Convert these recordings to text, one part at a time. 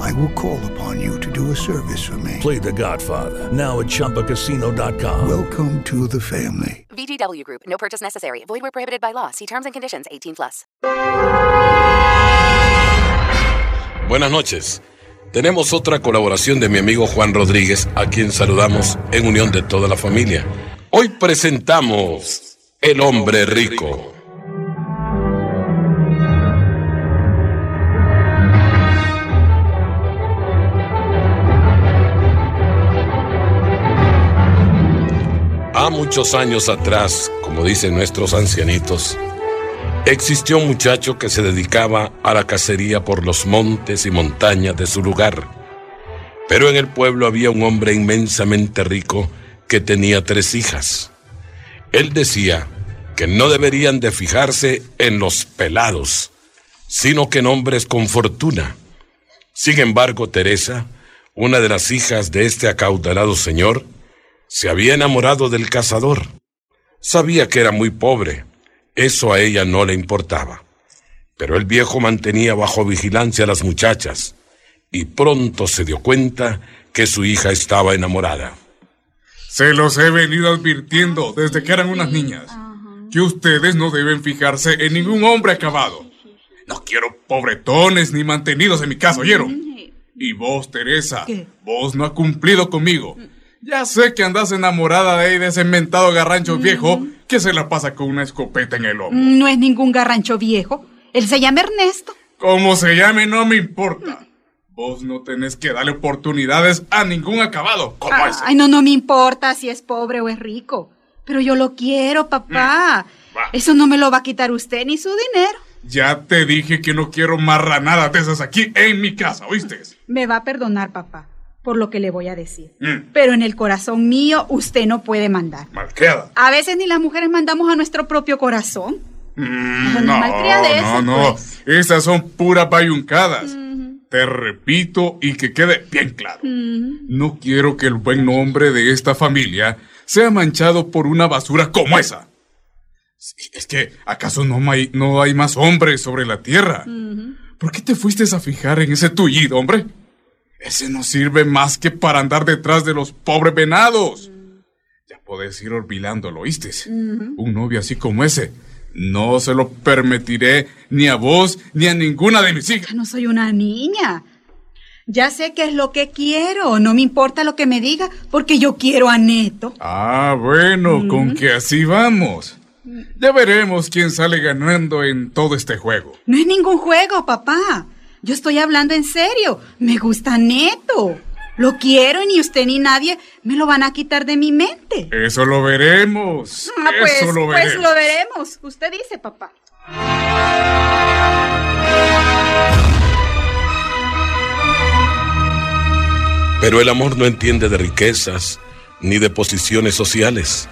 I will call upon you to do a service for me. Play The Godfather now at ChumbaCasino.com. Welcome to the family. VGW Group. No purchase necessary. Void where prohibited by law. See terms and conditions. 18 plus. Buenas noches. Tenemos otra colaboración de mi amigo Juan Rodríguez, a quien saludamos en unión de toda la familia. Hoy presentamos El Hombre Rico. Muchos años atrás, como dicen nuestros ancianitos, existió un muchacho que se dedicaba a la cacería por los montes y montañas de su lugar. Pero en el pueblo había un hombre inmensamente rico que tenía tres hijas. Él decía que no deberían de fijarse en los pelados, sino que en hombres con fortuna. Sin embargo, Teresa, una de las hijas de este acaudalado señor, se había enamorado del cazador. Sabía que era muy pobre. Eso a ella no le importaba. Pero el viejo mantenía bajo vigilancia a las muchachas y pronto se dio cuenta que su hija estaba enamorada. Se los he venido advirtiendo desde que eran unas niñas. Que ustedes no deben fijarse en ningún hombre acabado. No quiero pobretones ni mantenidos en mi casa, ¿oyeron? Y vos, Teresa, vos no has cumplido conmigo. Ya sé que andas enamorada de ahí de ese mentado garrancho viejo que se la pasa con una escopeta en el hombro. No es ningún garrancho viejo. Él se llama Ernesto. Como se llame, no me importa. Vos no tenés que darle oportunidades a ningún acabado como ese. Ay, no, no me importa si es pobre o es rico. Pero yo lo quiero, papá. Eso no me lo va a quitar usted ni su dinero. Ya te dije que no quiero marranadas de esas aquí en mi casa, ¿oíste? Me va a perdonar, papá, por lo que le voy a decir. Mm. Pero en el corazón mío usted no puede mandar. Malqueda. A veces ni las mujeres mandamos a nuestro propio corazón. Mm, No, no, malcriadez, no, no. pues. Esas son puras bayuncadas. Te repito y que quede bien claro. No quiero que el buen nombre de esta familia sea manchado por una basura como esa. Es que, ¿acaso no hay, no hay más hombres sobre la tierra? ¿Por qué te fuiste a fijar en ese tullido, hombre? Ese no sirve más que para andar detrás de los pobres venados. Ya podés ir olvidándolo, ¿oíste? Un novio así como ese. No se lo permitiré ni a vos ni a ninguna de mis hijas. Ya no soy una niña. Ya sé qué es lo que quiero. No me importa lo que me diga, porque yo quiero a Neto. Ah, bueno, con que así vamos. Ya veremos quién sale ganando en todo este juego. No es ningún juego, papá. Yo estoy hablando en serio. Me gusta Neto. Lo quiero y ni usted ni nadie me lo van a quitar de mi mente. Eso lo veremos. Ah, pues, Eso lo pues veremos. lo veremos. Usted dice, papá. Pero el amor no entiende de riquezas ni de posiciones sociales.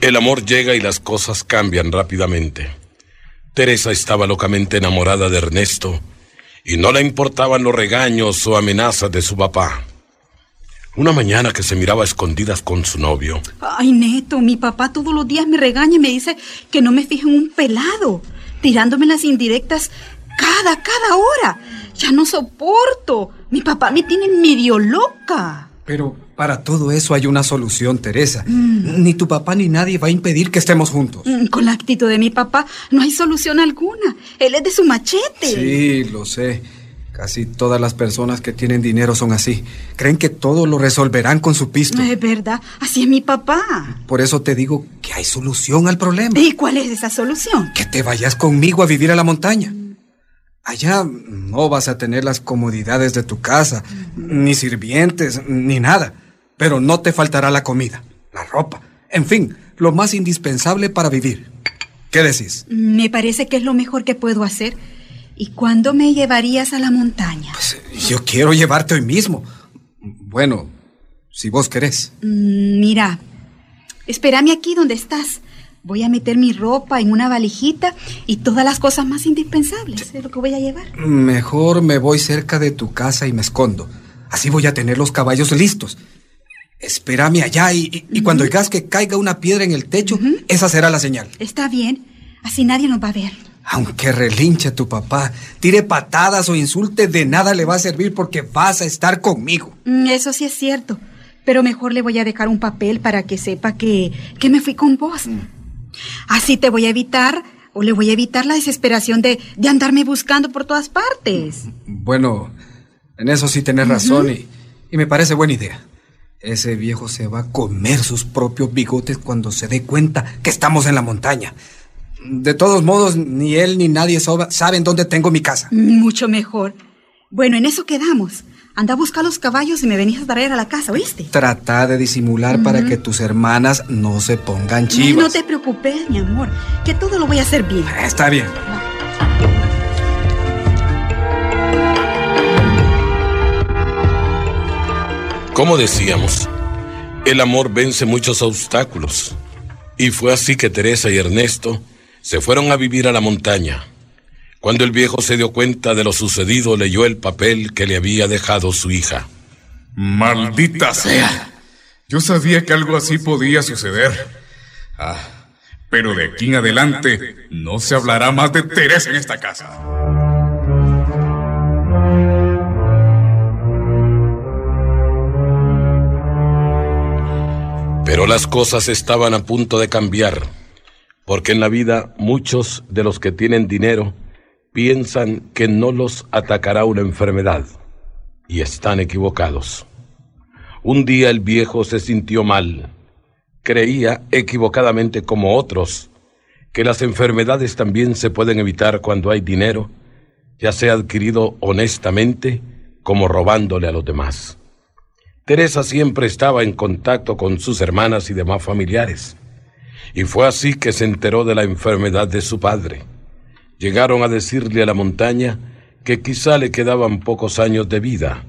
El amor llega y las cosas cambian rápidamente. Teresa estaba locamente enamorada de Ernesto y no le importaban los regaños o amenazas de su papá. Una mañana que se miraba a escondidas con su novio, Ay, Neto, mi papá todos los días me regaña y me dice que no me fijo en un pelado, tirándome las indirectas cada, cada hora. Ya no soporto. Mi papá me tiene medio loca. Pero para todo eso hay una solución, Teresa. Ni tu papá ni nadie va a impedir que estemos juntos. Mm, Con la actitud de mi papá no hay solución alguna. Él es de su machete. Sí, lo sé. Casi todas las personas que tienen dinero son así. Creen que todo lo resolverán con su pisto. Es verdad, así es mi papá. Por eso te digo que hay solución al problema. ¿Y cuál es esa solución? Que te vayas conmigo a vivir a la montaña. Allá no vas a tener las comodidades de tu casa, ni sirvientes, ni nada. Pero no te faltará la comida, la ropa, en fin, lo más indispensable para vivir. ¿Qué decís? Me parece que es lo mejor que puedo hacer. ¿Y cuándo me llevarías a la montaña? Yo quiero llevarte hoy mismo. Bueno, si vos querés. Mm, Mira, espérame aquí donde estás. Voy a meter mi ropa en una valijita y todas las cosas más indispensables. Es lo que voy a llevar. Mejor me voy cerca de tu casa y me escondo. Así voy a tener los caballos listos. Espérame allá y, cuando oigas que caiga una piedra en el techo, esa será la señal. Está bien. Así nadie nos va a ver. Aunque relinche tu papá, tire patadas o insulte, de nada le va a servir porque vas a estar conmigo. Mm, eso sí es cierto. Pero mejor le voy a dejar un papel para que sepa que, que me fui con vos. Mm. Así te voy a evitar o le voy a evitar la desesperación de, de andarme buscando por todas partes. Bueno, en eso sí tenés razón y, y me parece buena idea. Ese viejo se va a comer sus propios bigotes cuando se dé cuenta que estamos en la montaña. De todos modos, ni él ni nadie saben dónde tengo mi casa. Mucho mejor. Bueno, en eso quedamos. Anda a buscar los caballos y me venís a traer a la casa, ¿oíste? Trata de disimular para que tus hermanas no se pongan chivas. No te preocupes, mi amor, que todo lo voy a hacer bien. Está bien. Como decíamos, el amor vence muchos obstáculos. Y fue así que Teresa y Ernesto se fueron a vivir a la montaña. Cuando el viejo se dio cuenta de lo sucedido, leyó el papel que le había dejado su hija. Maldita sea. Yo sabía que algo así podía suceder. Ah, pero de aquí en adelante no se hablará más de Teresa en esta casa. Pero las cosas estaban a punto de cambiar. Porque en la vida muchos de los que tienen dinero piensan que no los atacará una enfermedad y están equivocados. Un día el viejo se sintió mal. Creía equivocadamente como otros que las enfermedades también se pueden evitar cuando hay dinero, ya sea adquirido honestamente como robándole a los demás. Teresa siempre estaba en contacto con sus hermanas y demás familiares y fue así que se enteró de la enfermedad de su padre. Llegaron a decirle a la montaña que quizá le quedaban pocos años de vida,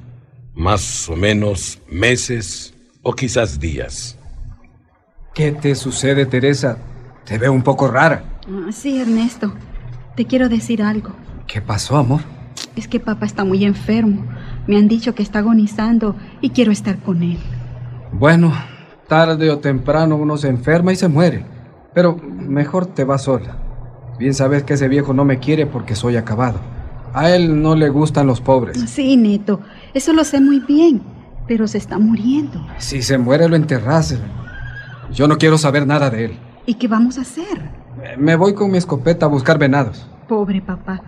más o menos meses o quizás días. ¿Qué te sucede, Teresa? Te veo un poco rara. Ah, sí, Ernesto. Te quiero decir algo. ¿Qué pasó, amor? Es que papá está muy enfermo. Me han dicho que está agonizando y quiero estar con él. Bueno, tarde o temprano uno se enferma y se muere. Pero mejor te vas sola. Bien sabes que ese viejo no me quiere porque soy acabado. A él no le gustan los pobres. Sí, Neto, eso lo sé muy bien, pero se está muriendo. Si se muere, lo enterras. Yo no quiero saber nada de él. ¿Y qué vamos a hacer? Me voy con mi escopeta a buscar venados. Pobre papá.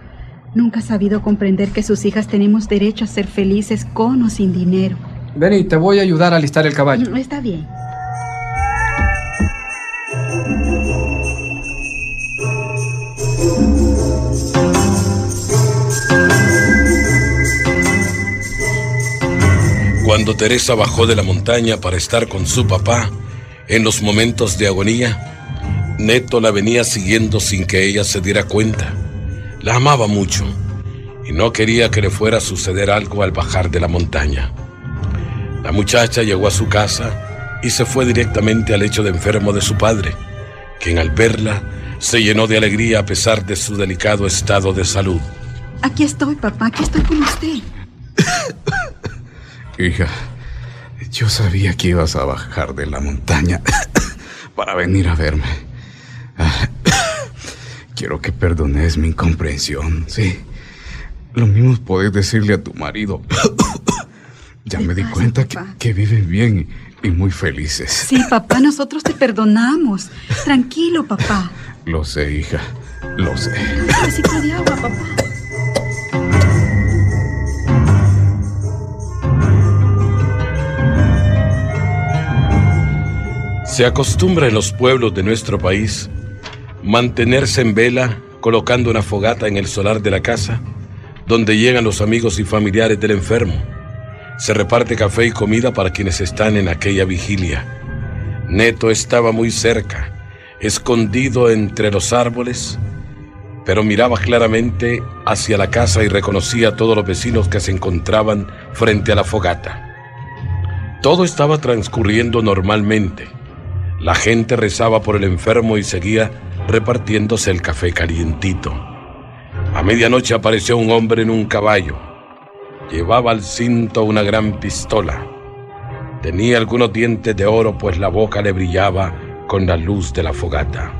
Nunca ha sabido comprender que sus hijas tenemos derecho a ser felices con o sin dinero. Ven y te voy a ayudar a alistar el caballo. Está bien. Cuando Teresa bajó de la montaña para estar con su papá en los momentos de agonía, Neto la venía siguiendo sin que ella se diera cuenta. La amaba mucho y no quería que le fuera a suceder algo al bajar de la montaña. La muchacha llegó a su casa y se fue directamente al lecho de enfermo de su padre, quien al verla se llenó de alegría a pesar de su delicado estado de salud. Aquí estoy, papá, aquí estoy con usted. Hija, yo sabía que ibas a bajar de la montaña para venir a verme. Quiero que perdones mi incomprensión, sí. Lo mismo podés decirle a tu marido. ya me di cuenta que, que, viven bien y muy felices. Sí, papá, nosotros te perdonamos. Tranquilo, papá. Lo sé, hija. Lo sé. Un de agua, papá. Se acostumbra en los pueblos de nuestro país mantenerse en vela colocando una fogata en el solar de la casa donde llegan los amigos y familiares del enfermo. Se reparte café y comida para quienes están en aquella vigilia. Neto estaba muy cerca, escondido entre los árboles, pero miraba claramente hacia la casa y reconocía a todos los vecinos que se encontraban frente a la fogata. Todo estaba transcurriendo normalmente. La gente rezaba por el enfermo y seguía repartiéndose el café calientito. A medianoche apareció un hombre en un caballo. Llevaba al cinto una gran pistola. Tenía algunos dientes de oro, pues la boca le brillaba con la luz de la fogata.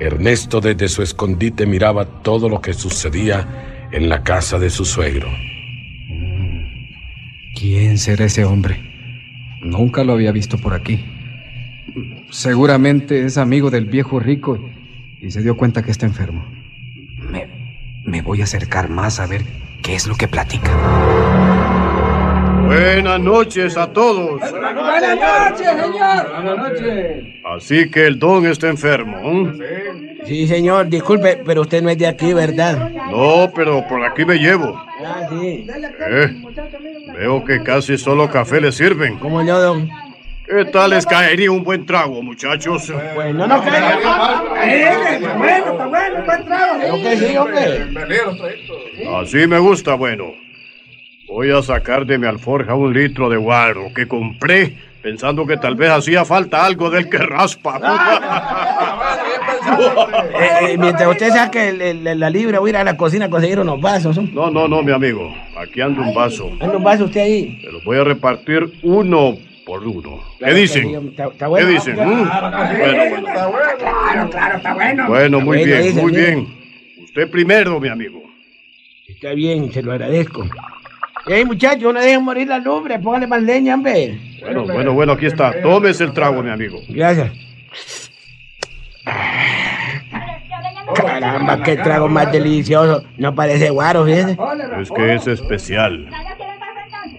Ernesto desde su escondite miraba todo lo que sucedía en la casa de su suegro. ¿Quién será ese hombre? Nunca lo había visto por aquí. Seguramente es amigo del viejo rico y se dio cuenta que está enfermo. Me, me voy a acercar más a ver qué es lo que platica. Buenas noches a todos. Buenas noches, señor. Buenas noches. Así que el don está enfermo. ¿eh? Sí, señor, disculpe, pero usted no es de aquí, ¿verdad? No, pero por aquí me llevo. Ah, sí. ¿Eh? Veo que casi solo café le sirven. ¿Cómo no, don? ¿Qué tal les caería un buen trago, muchachos? Pues no caiga. Está bueno, está bueno, un buen trago. Creo que sí, hombre. Así me gusta, bueno. Voy a sacar de mi alforja un litro de guaro que compré pensando que tal vez hacía falta algo del que raspa. Eh, eh, mientras usted saque el- el- la libra, voy a ir a la cocina a conseguir unos vasos. ¿no? No, no, no, mi amigo. Aquí anda un vaso. Anda un vaso usted ahí. Te los voy a repartir uno por uno. ¿Qué Claro dicen? Está, está bueno. ¿Qué dicen? Claro, Mm. claro, sí. Bueno, bueno. Claro, claro, está bueno. Bueno, muy Bueno, bien, dice, muy bien. Usted primero, mi amigo. Está bien, se lo agradezco. Ey, muchachos, no dejen morir la lumbre, póngale más leña, hombre. Bueno, bueno, bueno, aquí está. Tómese el trago, mi amigo. Gracias. Caramba, qué trago más delicioso. No parece guaro, fíjese. Es que es especial.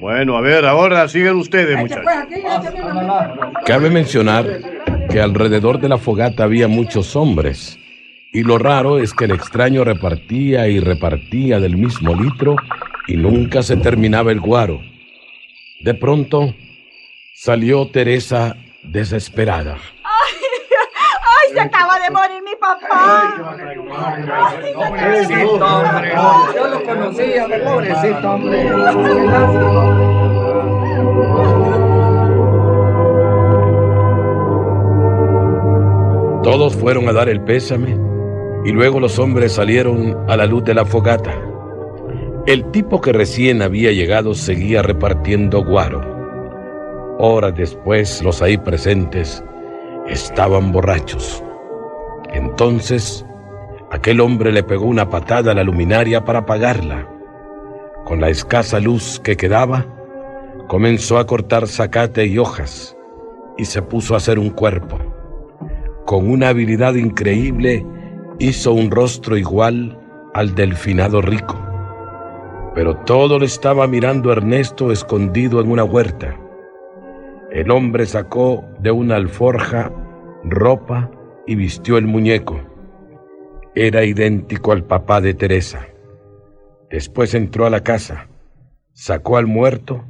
Bueno, a ver, ahora siguen ustedes, muchachos. Cabe mencionar que alrededor de la fogata había muchos hombres, y lo raro es que el extraño repartía y repartía del mismo litro y nunca se terminaba el guaro. De pronto salió Teresa desesperada. ¡Ay, se acaba de morir mi papá! Pobrecito, hombre. Yo lo conocía, pobrecito, hombre. Todos fueron a dar el pésame y luego los hombres salieron a la luz de la fogata. El tipo que recién había llegado seguía repartiendo guaro. Horas después los ahí presentes estaban borrachos. Entonces aquel hombre le pegó una patada a la luminaria para apagarla. Con la escasa luz que quedaba, comenzó a cortar zacate y hojas y se puso a hacer un cuerpo con una habilidad increíble, hizo un rostro igual al del finado rico. Pero todo lo estaba mirando Ernesto escondido en una huerta. El hombre sacó de una alforja ropa y vistió el muñeco. Era idéntico al papá de Teresa. Después entró a la casa, sacó al muerto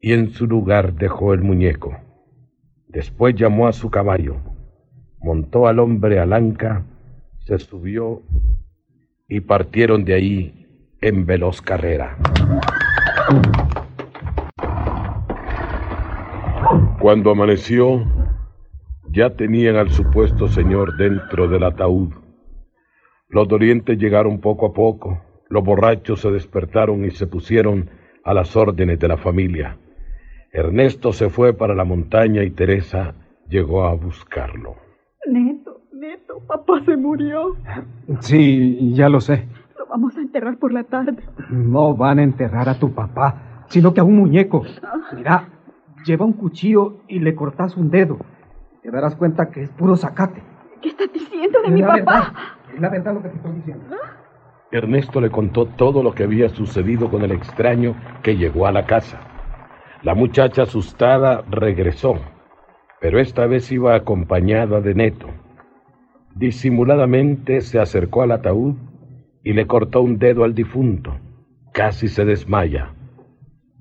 y en su lugar dejó el muñeco. Después llamó a su caballo montó al hombre al anca, se subió y partieron de ahí en veloz carrera. Cuando amaneció, ya tenían al supuesto señor dentro del ataúd. Los dolientes llegaron poco a poco, los borrachos se despertaron y se pusieron a las órdenes de la familia. Ernesto se fue para la montaña y Teresa llegó a buscarlo. Neto, Neto, papá se murió. Sí, ya lo sé. Lo vamos a enterrar por la tarde. No van a enterrar a tu papá, sino que a un muñeco. Mira, lleva un cuchillo y le cortas un dedo. Te darás cuenta que es puro zacate. ¿Qué estás diciendo de Es mi papá? verdad, es la verdad lo que te estoy diciendo. Ernesto le contó todo lo que había sucedido con el extraño que llegó a la casa. La muchacha asustada regresó, pero esta vez iba acompañada de Neto. Disimuladamente se acercó al ataúd y le cortó un dedo al difunto. Casi se desmaya.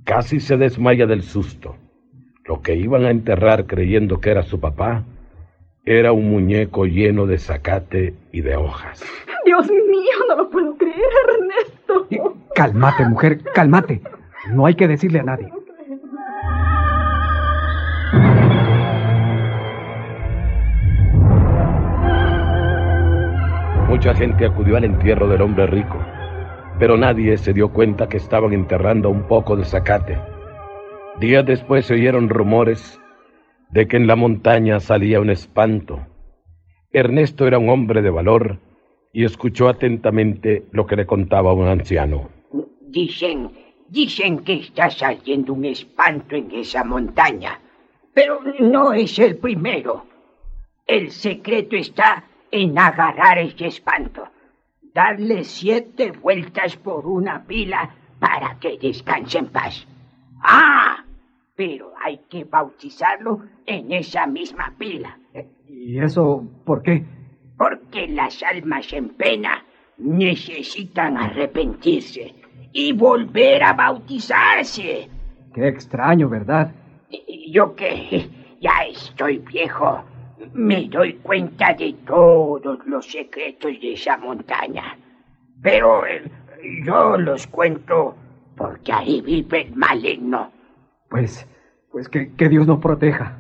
Casi se desmaya del susto. Lo que iban a enterrar creyendo que era su papá era un muñeco lleno de zacate y de hojas. Dios mío, no lo puedo creer, Ernesto. Cálmate, mujer, cálmate. No hay que decirle a nadie. Mucha gente acudió al entierro del hombre rico, pero nadie se dio cuenta que estaban enterrando un poco de zacate. Días después se oyeron rumores de que en la montaña salía un espanto. Ernesto era un hombre de valor y escuchó atentamente lo que le contaba un anciano. Dicen, dicen que está saliendo un espanto en esa montaña, pero no es el primero. El secreto está en agarrar ese espanto, darle siete vueltas por una pila para que descanse en paz. Ah, pero hay que bautizarlo en esa misma pila. ¿Y eso por qué? Porque las almas en pena necesitan arrepentirse y volver a bautizarse. Qué extraño, ¿verdad? Yo que ya estoy viejo, me doy cuenta de todos los secretos de esa montaña. Pero eh, yo los cuento porque ahí vive el maligno. Pues, pues que, que Dios nos proteja.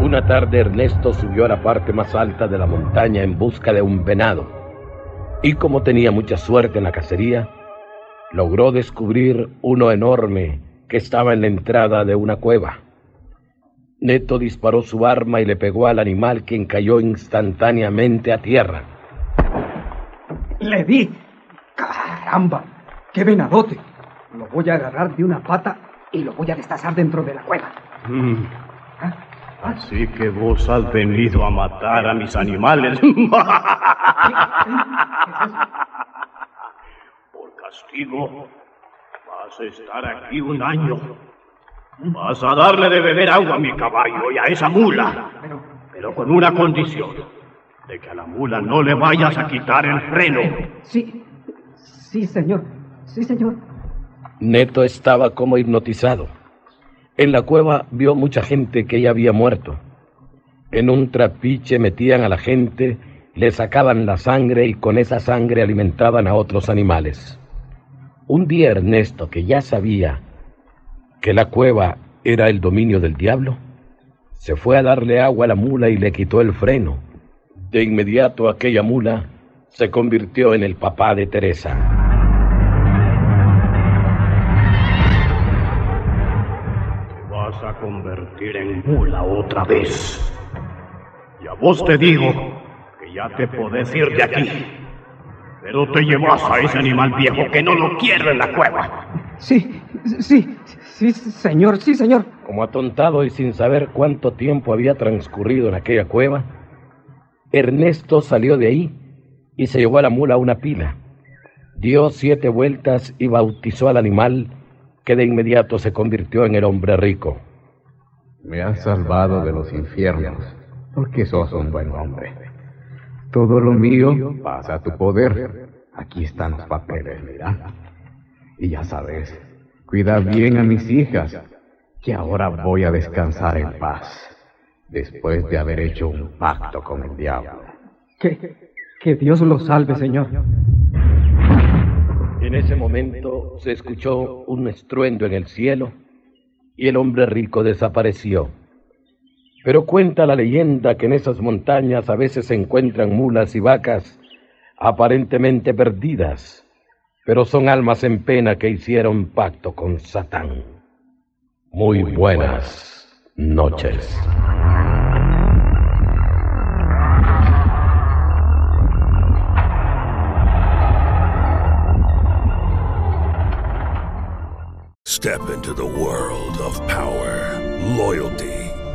Una tarde Ernesto subió a la parte más alta de la montaña en busca de un venado. Y como tenía mucha suerte en la cacería, logró descubrir uno enorme que estaba en la entrada de una cueva. Neto disparó su arma y le pegó al animal quien cayó instantáneamente a tierra. Le di. Caramba, qué venadote. Lo voy a agarrar de una pata y lo voy a destazar dentro de la cueva. Mm. Así que vos has venido a matar a mis animales. Castigo, vas a estar aquí un año. Vas a darle de beber agua a mi caballo y a esa mula. Pero con una condición. De que a la mula no le vayas a quitar el freno. Sí, sí, señor. Sí, señor. Neto estaba como hipnotizado. En la cueva vio mucha gente que ya había muerto. En un trapiche metían a la gente, le sacaban la sangre y con esa sangre alimentaban a otros animales. Un día Ernesto, que ya sabía que la cueva era el dominio del diablo, se fue a darle agua a la mula y le quitó el freno. De inmediato aquella mula se convirtió en el papá de Teresa. vas a convertir en mula otra vez. Y a vos te digo que ya te podés ir de aquí. Pero te llevas a ese animal viejo que no lo quiere en la cueva. Sí, sí, sí, señor, sí, señor. Como atontado y sin saber cuánto tiempo había transcurrido en aquella cueva, Ernesto salió de ahí y se llevó a la mula a una pila. Dio siete vueltas y bautizó al animal que de inmediato se convirtió en el hombre rico. Me has salvado de los infiernos, porque sos un buen hombre. Todo lo mío pasa a tu poder. Aquí están los papeles, mira. Y ya sabes, cuida bien a mis hijas, que ahora voy a descansar en paz, después de haber hecho un pacto con el diablo. Que, que Dios lo salve, señor. En ese momento se escuchó un estruendo en el cielo y el hombre rico desapareció. Pero cuenta la leyenda que en esas montañas a veces se encuentran mulas y vacas aparentemente perdidas, pero son almas en pena que hicieron pacto con Satán. Muy buenas noches. Step into the world of power, loyalty,